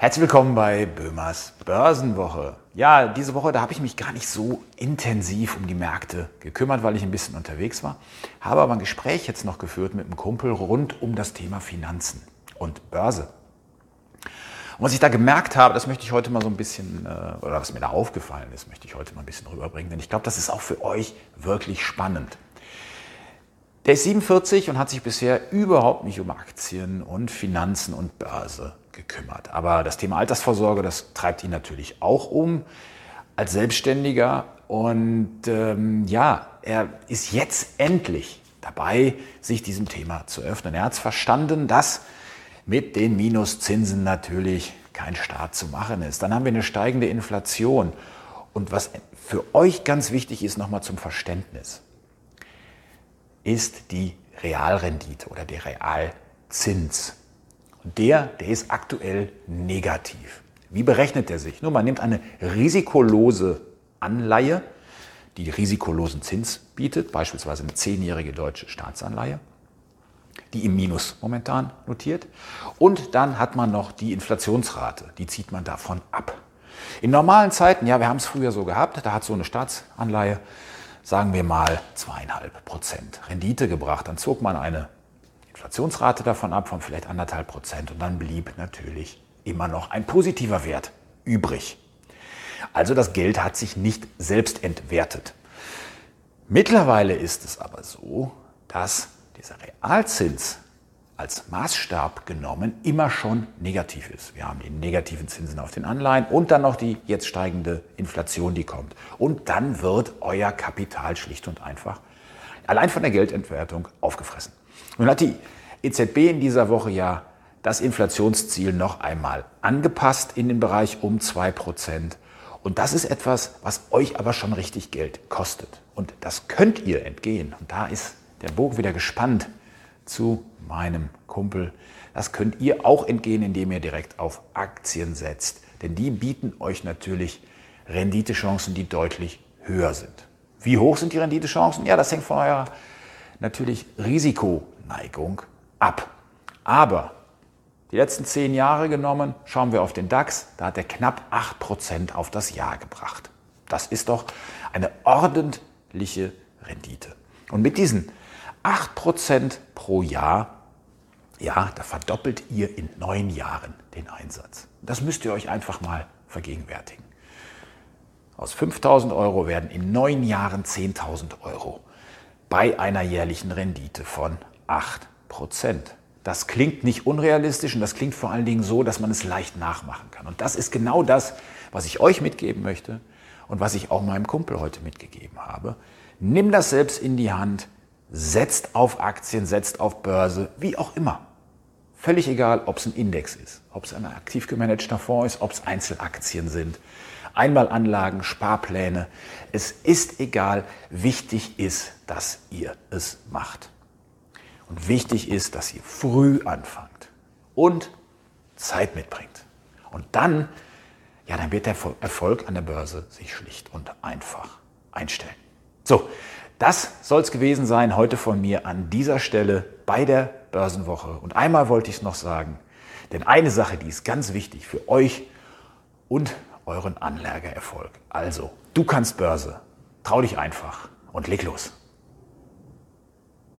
Herzlich willkommen bei Böhmers Börsenwoche. Ja, diese Woche, da habe ich mich gar nicht so intensiv um die Märkte gekümmert, weil ich ein bisschen unterwegs war. Habe aber ein Gespräch jetzt noch geführt mit einem Kumpel rund um das Thema Finanzen und Börse. Und was ich da gemerkt habe, das möchte ich heute mal so ein bisschen, äh, oder was mir da aufgefallen ist, möchte ich heute mal ein bisschen rüberbringen, denn ich glaube, das ist auch für euch wirklich spannend. Der ist 47 und hat sich bisher überhaupt nicht um Aktien und Finanzen und Börse gekümmert. Aber das Thema Altersvorsorge, das treibt ihn natürlich auch um als Selbstständiger. Und ähm, ja, er ist jetzt endlich dabei, sich diesem Thema zu öffnen. Er hat es verstanden, dass mit den Minuszinsen natürlich kein Start zu machen ist. Dann haben wir eine steigende Inflation. Und was für euch ganz wichtig ist, nochmal zum Verständnis, ist die Realrendite oder der Realzins. Der, der ist aktuell negativ. Wie berechnet er sich? Nur man nimmt eine risikolose Anleihe, die risikolosen Zins bietet, beispielsweise eine zehnjährige deutsche Staatsanleihe, die im Minus momentan notiert. Und dann hat man noch die Inflationsrate, die zieht man davon ab. In normalen Zeiten, ja, wir haben es früher so gehabt, da hat so eine Staatsanleihe, sagen wir mal, zweieinhalb Prozent Rendite gebracht. Dann zog man eine Inflationsrate davon ab von vielleicht anderthalb Prozent und dann blieb natürlich immer noch ein positiver Wert übrig. Also das Geld hat sich nicht selbst entwertet. Mittlerweile ist es aber so, dass dieser Realzins als Maßstab genommen immer schon negativ ist. Wir haben die negativen Zinsen auf den Anleihen und dann noch die jetzt steigende Inflation, die kommt. Und dann wird euer Kapital schlicht und einfach allein von der Geldentwertung aufgefressen. Nun hat die EZB in dieser Woche ja das Inflationsziel noch einmal angepasst in den Bereich um 2%. Und das ist etwas, was euch aber schon richtig Geld kostet. Und das könnt ihr entgehen. Und da ist der Bogen wieder gespannt zu meinem Kumpel. Das könnt ihr auch entgehen, indem ihr direkt auf Aktien setzt. Denn die bieten euch natürlich Renditechancen, die deutlich höher sind. Wie hoch sind die Renditechancen? Ja, das hängt von eurer natürlich Risikoneigung ab. Aber die letzten zehn Jahre genommen, schauen wir auf den DAX, da hat er knapp 8% auf das Jahr gebracht. Das ist doch eine ordentliche Rendite. Und mit diesen 8% pro Jahr, ja, da verdoppelt ihr in neun Jahren den Einsatz. Das müsst ihr euch einfach mal vergegenwärtigen. Aus 5000 Euro werden in neun Jahren 10.000 Euro bei einer jährlichen Rendite von 8 Prozent. Das klingt nicht unrealistisch und das klingt vor allen Dingen so, dass man es leicht nachmachen kann. Und das ist genau das, was ich euch mitgeben möchte und was ich auch meinem Kumpel heute mitgegeben habe. Nimm das selbst in die Hand, setzt auf Aktien, setzt auf Börse, wie auch immer. Völlig egal, ob es ein Index ist, ob es ein aktiv gemanagter Fonds ist, ob es Einzelaktien sind, Einmalanlagen, Sparpläne. Es ist egal. Wichtig ist, dass ihr es macht. Und wichtig ist, dass ihr früh anfangt und Zeit mitbringt. Und dann, ja, dann wird der Erfolg an der Börse sich schlicht und einfach einstellen. So, das soll es gewesen sein heute von mir an dieser Stelle bei der Börsenwoche. Und einmal wollte ich es noch sagen, denn eine Sache, die ist ganz wichtig für euch und euren Anlageerfolg. Also, du kannst Börse. Trau dich einfach und leg los.